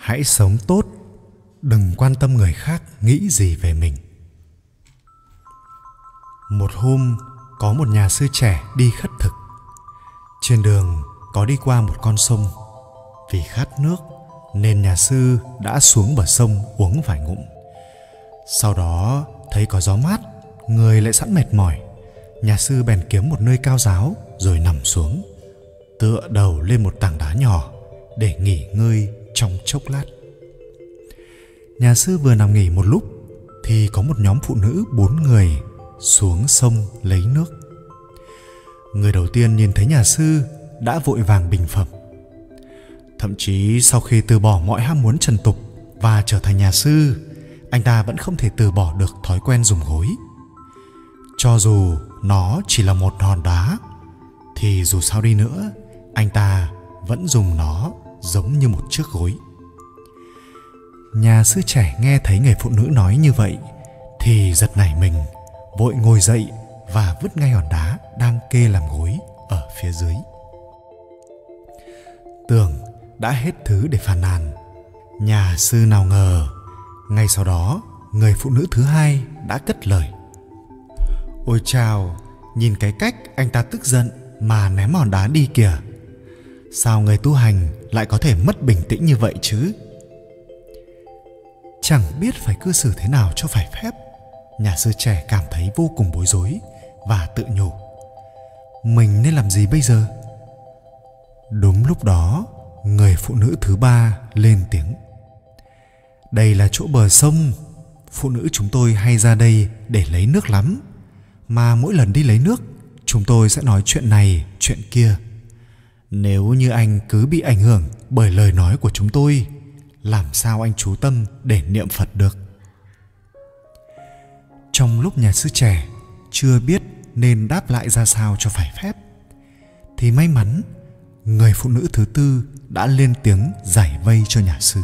hãy sống tốt, đừng quan tâm người khác nghĩ gì về mình. Một hôm, có một nhà sư trẻ đi khất thực. Trên đường có đi qua một con sông. Vì khát nước, nên nhà sư đã xuống bờ sông uống vài ngụm. Sau đó, thấy có gió mát, người lại sẵn mệt mỏi. Nhà sư bèn kiếm một nơi cao giáo, rồi nằm xuống, tựa đầu lên một tảng đá nhỏ để nghỉ ngơi trong chốc lát. Nhà sư vừa nằm nghỉ một lúc thì có một nhóm phụ nữ bốn người xuống sông lấy nước. Người đầu tiên nhìn thấy nhà sư đã vội vàng bình phẩm. Thậm chí sau khi từ bỏ mọi ham muốn trần tục và trở thành nhà sư, anh ta vẫn không thể từ bỏ được thói quen dùng gối. Cho dù nó chỉ là một hòn đá, thì dù sao đi nữa, anh ta vẫn dùng nó giống như một chiếc gối. Nhà sư trẻ nghe thấy người phụ nữ nói như vậy thì giật nảy mình, vội ngồi dậy và vứt ngay hòn đá đang kê làm gối ở phía dưới. Tưởng đã hết thứ để phàn nàn, nhà sư nào ngờ, ngay sau đó, người phụ nữ thứ hai đã cất lời. Ôi chào, nhìn cái cách anh ta tức giận mà ném hòn đá đi kìa sao người tu hành lại có thể mất bình tĩnh như vậy chứ? Chẳng biết phải cư xử thế nào cho phải phép. Nhà sư trẻ cảm thấy vô cùng bối rối và tự nhủ. Mình nên làm gì bây giờ? Đúng lúc đó, người phụ nữ thứ ba lên tiếng. Đây là chỗ bờ sông. Phụ nữ chúng tôi hay ra đây để lấy nước lắm. Mà mỗi lần đi lấy nước, chúng tôi sẽ nói chuyện này, chuyện kia nếu như anh cứ bị ảnh hưởng bởi lời nói của chúng tôi, làm sao anh chú tâm để niệm phật được? Trong lúc nhà sư trẻ chưa biết nên đáp lại ra sao cho phải phép, thì may mắn người phụ nữ thứ tư đã lên tiếng giải vây cho nhà sư.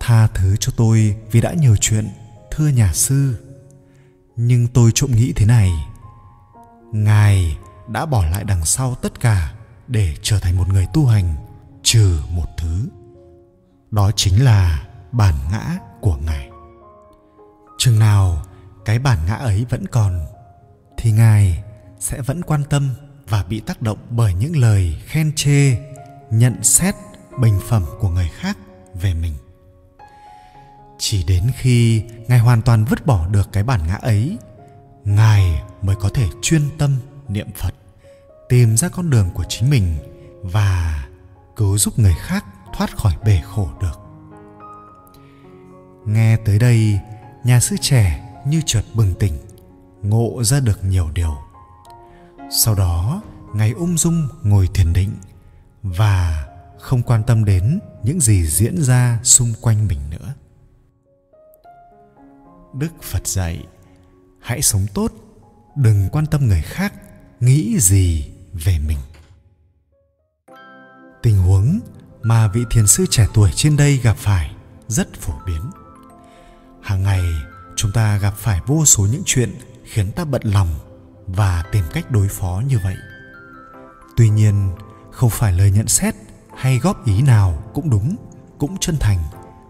Tha thứ cho tôi vì đã nhiều chuyện, thưa nhà sư. Nhưng tôi trộm nghĩ thế này, ngài đã bỏ lại đằng sau tất cả để trở thành một người tu hành, trừ một thứ. Đó chính là bản ngã của ngài. Chừng nào cái bản ngã ấy vẫn còn, thì ngài sẽ vẫn quan tâm và bị tác động bởi những lời khen chê, nhận xét bình phẩm của người khác về mình. Chỉ đến khi ngài hoàn toàn vứt bỏ được cái bản ngã ấy, ngài mới có thể chuyên tâm niệm phật tìm ra con đường của chính mình và cứu giúp người khác thoát khỏi bể khổ được. Nghe tới đây, nhà sư trẻ như chợt bừng tỉnh, ngộ ra được nhiều điều. Sau đó, ngài ung dung ngồi thiền định và không quan tâm đến những gì diễn ra xung quanh mình nữa. Đức phật dạy, hãy sống tốt, đừng quan tâm người khác, nghĩ gì về mình. Tình huống mà vị thiền sư trẻ tuổi trên đây gặp phải rất phổ biến. Hàng ngày, chúng ta gặp phải vô số những chuyện khiến ta bận lòng và tìm cách đối phó như vậy. Tuy nhiên, không phải lời nhận xét hay góp ý nào cũng đúng, cũng chân thành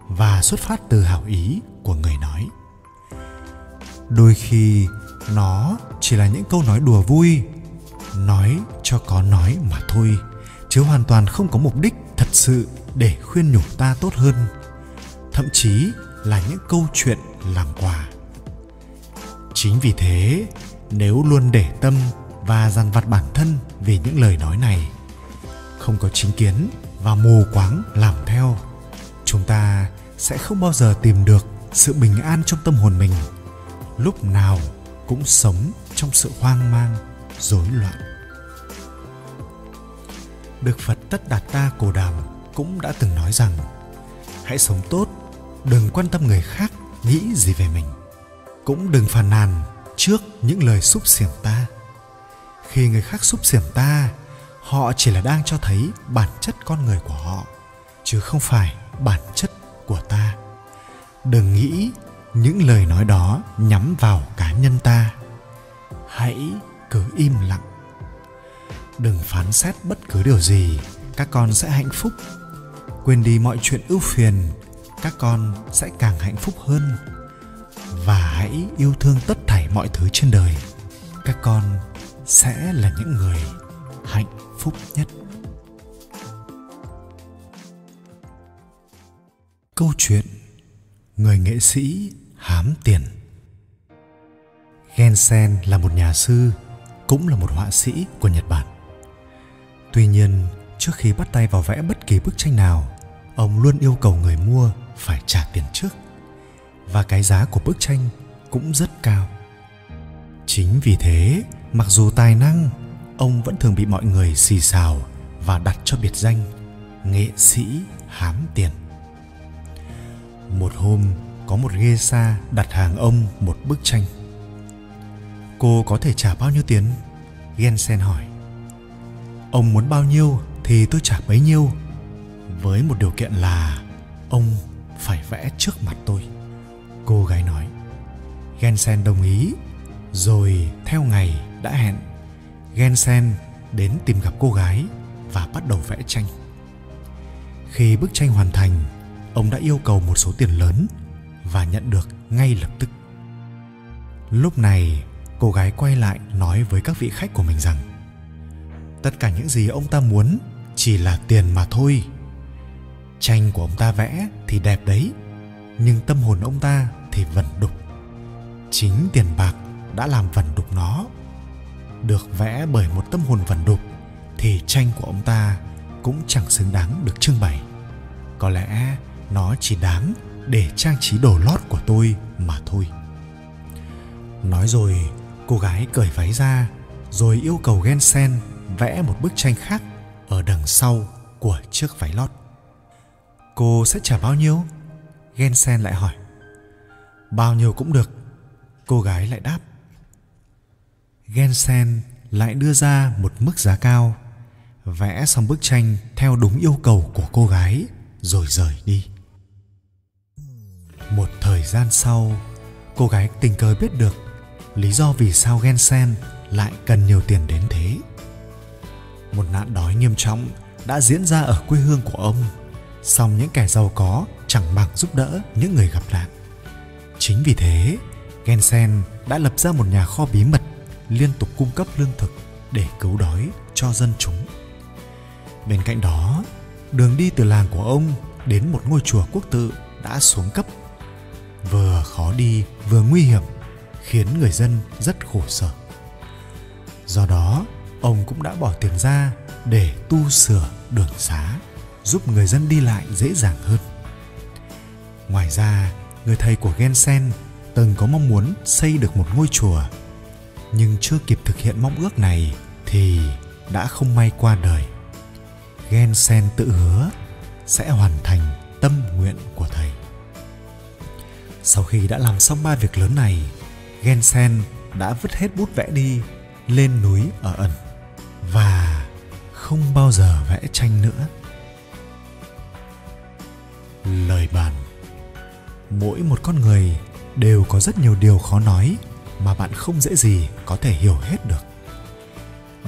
và xuất phát từ hảo ý của người nói. Đôi khi, nó chỉ là những câu nói đùa vui nói cho có nói mà thôi. Chứ hoàn toàn không có mục đích thật sự để khuyên nhủ ta tốt hơn. Thậm chí là những câu chuyện làm quà. Chính vì thế, nếu luôn để tâm và dằn vặt bản thân vì những lời nói này, không có chính kiến và mù quáng làm theo, chúng ta sẽ không bao giờ tìm được sự bình an trong tâm hồn mình. Lúc nào cũng sống trong sự hoang mang, rối loạn đức phật tất đạt ta cổ đàm cũng đã từng nói rằng, hãy sống tốt, đừng quan tâm người khác, nghĩ gì về mình. Cũng đừng phàn nàn trước những lời xúc xiểm ta. Khi người khác xúc xiểm ta, họ chỉ là đang cho thấy bản chất con người của họ, chứ không phải bản chất của ta. Đừng nghĩ những lời nói đó nhắm vào cá nhân ta. Hãy cứ im lặng đừng phán xét bất cứ điều gì. Các con sẽ hạnh phúc. Quên đi mọi chuyện ưu phiền, các con sẽ càng hạnh phúc hơn. Và hãy yêu thương tất thảy mọi thứ trên đời. Các con sẽ là những người hạnh phúc nhất. Câu chuyện người nghệ sĩ hám tiền. Gensen là một nhà sư, cũng là một họa sĩ của nhật bản tuy nhiên, trước khi bắt tay vào vẽ bất kỳ bức tranh nào, ông luôn yêu cầu người mua phải trả tiền trước. Và cái giá của bức tranh cũng rất cao. Chính vì thế, mặc dù tài năng, ông vẫn thường bị mọi người xì xào và đặt cho biệt danh nghệ sĩ hám tiền. Một hôm, có một geisha đặt hàng ông một bức tranh. Cô có thể trả bao nhiêu tiền? Gensen hỏi ông muốn bao nhiêu thì tôi trả bấy nhiêu, với một điều kiện là ông phải vẽ trước mặt tôi. Cô gái nói. Gensen đồng ý, rồi theo ngày đã hẹn. Gensen đến tìm gặp cô gái và bắt đầu vẽ tranh. Khi bức tranh hoàn thành, ông đã yêu cầu một số tiền lớn và nhận được ngay lập tức. Lúc này, cô gái quay lại nói với các vị khách của mình rằng tất cả những gì ông ta muốn chỉ là tiền mà thôi. Tranh của ông ta vẽ thì đẹp đấy, nhưng tâm hồn ông ta thì vẩn đục. Chính tiền bạc đã làm vẩn đục nó. Được vẽ bởi một tâm hồn vẩn đục thì tranh của ông ta cũng chẳng xứng đáng được trưng bày. Có lẽ nó chỉ đáng để trang trí đồ lót của tôi mà thôi. Nói rồi, cô gái cởi váy ra rồi yêu cầu Gensen vẽ một bức tranh khác ở đằng sau của chiếc váy lót. Cô sẽ trả bao nhiêu? Gensen lại hỏi. Bao nhiêu cũng được. Cô gái lại đáp. Gensen lại đưa ra một mức giá cao, vẽ xong bức tranh theo đúng yêu cầu của cô gái rồi rời đi. Một thời gian sau, cô gái tình cờ biết được lý do vì sao Gensen lại cần nhiều tiền đến thế. Một nạn đói nghiêm trọng đã diễn ra ở quê hương của ông, song những kẻ giàu có chẳng bằng giúp đỡ những người gặp nạn. Chính vì thế, Gensen đã lập ra một nhà kho bí mật liên tục cung cấp lương thực để cứu đói cho dân chúng. Bên cạnh đó, đường đi từ làng của ông đến một ngôi chùa quốc tự đã xuống cấp. Vừa khó đi vừa nguy hiểm khiến người dân rất khổ sở. Do đó, ông cũng đã bỏ tiền ra để tu sửa đường xá, giúp người dân đi lại dễ dàng hơn. Ngoài ra, người thầy của Gensen từng có mong muốn xây được một ngôi chùa, nhưng chưa kịp thực hiện mong ước này thì đã không may qua đời. Gensen tự hứa sẽ hoàn thành tâm nguyện của thầy. Sau khi đã làm xong ba việc lớn này, Gensen đã vứt hết bút vẽ đi lên núi ở ẩn không bao giờ vẽ tranh nữa. Lời bàn Mỗi một con người đều có rất nhiều điều khó nói mà bạn không dễ gì có thể hiểu hết được.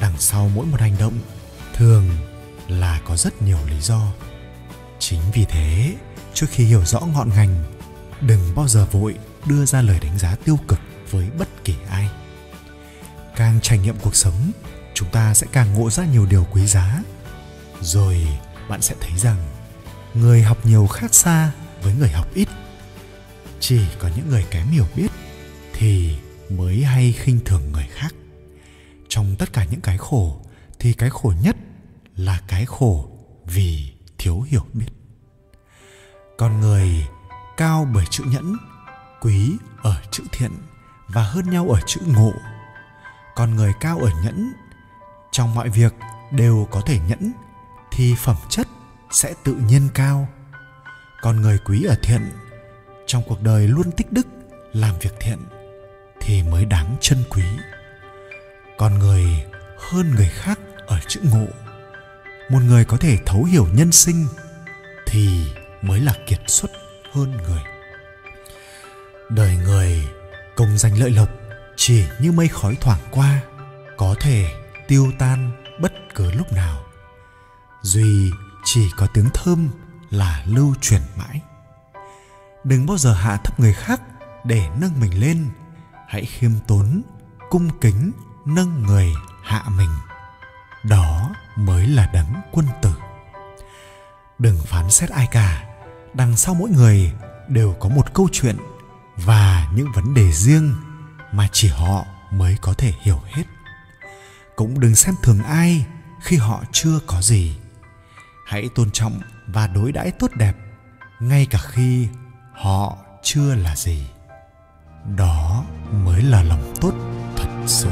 Đằng sau mỗi một hành động thường là có rất nhiều lý do. Chính vì thế, trước khi hiểu rõ ngọn ngành, đừng bao giờ vội đưa ra lời đánh giá tiêu cực với bất kỳ ai càng trải nghiệm cuộc sống chúng ta sẽ càng ngộ ra nhiều điều quý giá. Rồi, bạn sẽ thấy rằng, người học nhiều khác xa với người học ít. Chỉ có những người kém hiểu biết thì mới hay khinh thường người khác. Trong tất cả những cái khổ, thì cái khổ nhất là cái khổ vì thiếu hiểu biết. Con người cao bởi chữ nhẫn, quý ở chữ thiện và hơn nhau ở chữ ngộ. Con người cao ở nhẫn trong mọi việc đều có thể nhẫn, thì phẩm chất sẽ tự nhiên cao. Con người quý ở thiện, trong cuộc đời luôn tích đức làm việc thiện, thì mới đáng chân quý. Con người hơn người khác ở chữ ngộ một người có thể thấu hiểu nhân sinh, thì mới là kiệt xuất hơn người. Đời người công danh lợi lộc chỉ như mây khói thoảng qua, có thể tiêu tan bất cứ lúc nào. Duy chỉ có tiếng thơm là lưu truyền mãi. Đừng bao giờ hạ thấp người khác để nâng mình lên. Hãy khiêm tốn, cung kính nâng người hạ mình. Đó mới là đấng quân tử. Đừng phán xét ai cả, đằng sau mỗi người đều có một câu chuyện và những vấn đề riêng mà chỉ họ mới có thể hiểu hết cũng đừng xem thường ai khi họ chưa có gì. Hãy tôn trọng và đối đãi tốt đẹp, ngay cả khi họ chưa là gì. Đó mới là lòng tốt thật sự.